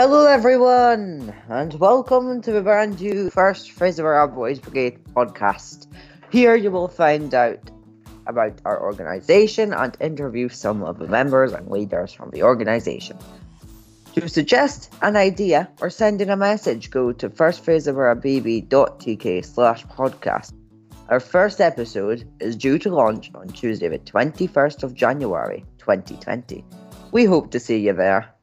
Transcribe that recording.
Hello, everyone, and welcome to the brand new first Fraserburgh Boys Brigade podcast. Here you will find out about our organisation and interview some of the members and leaders from the organisation. To suggest an idea or send in a message, go to firstphaseofarabb.tk slash podcast. Our first episode is due to launch on Tuesday, the 21st of January 2020. We hope to see you there.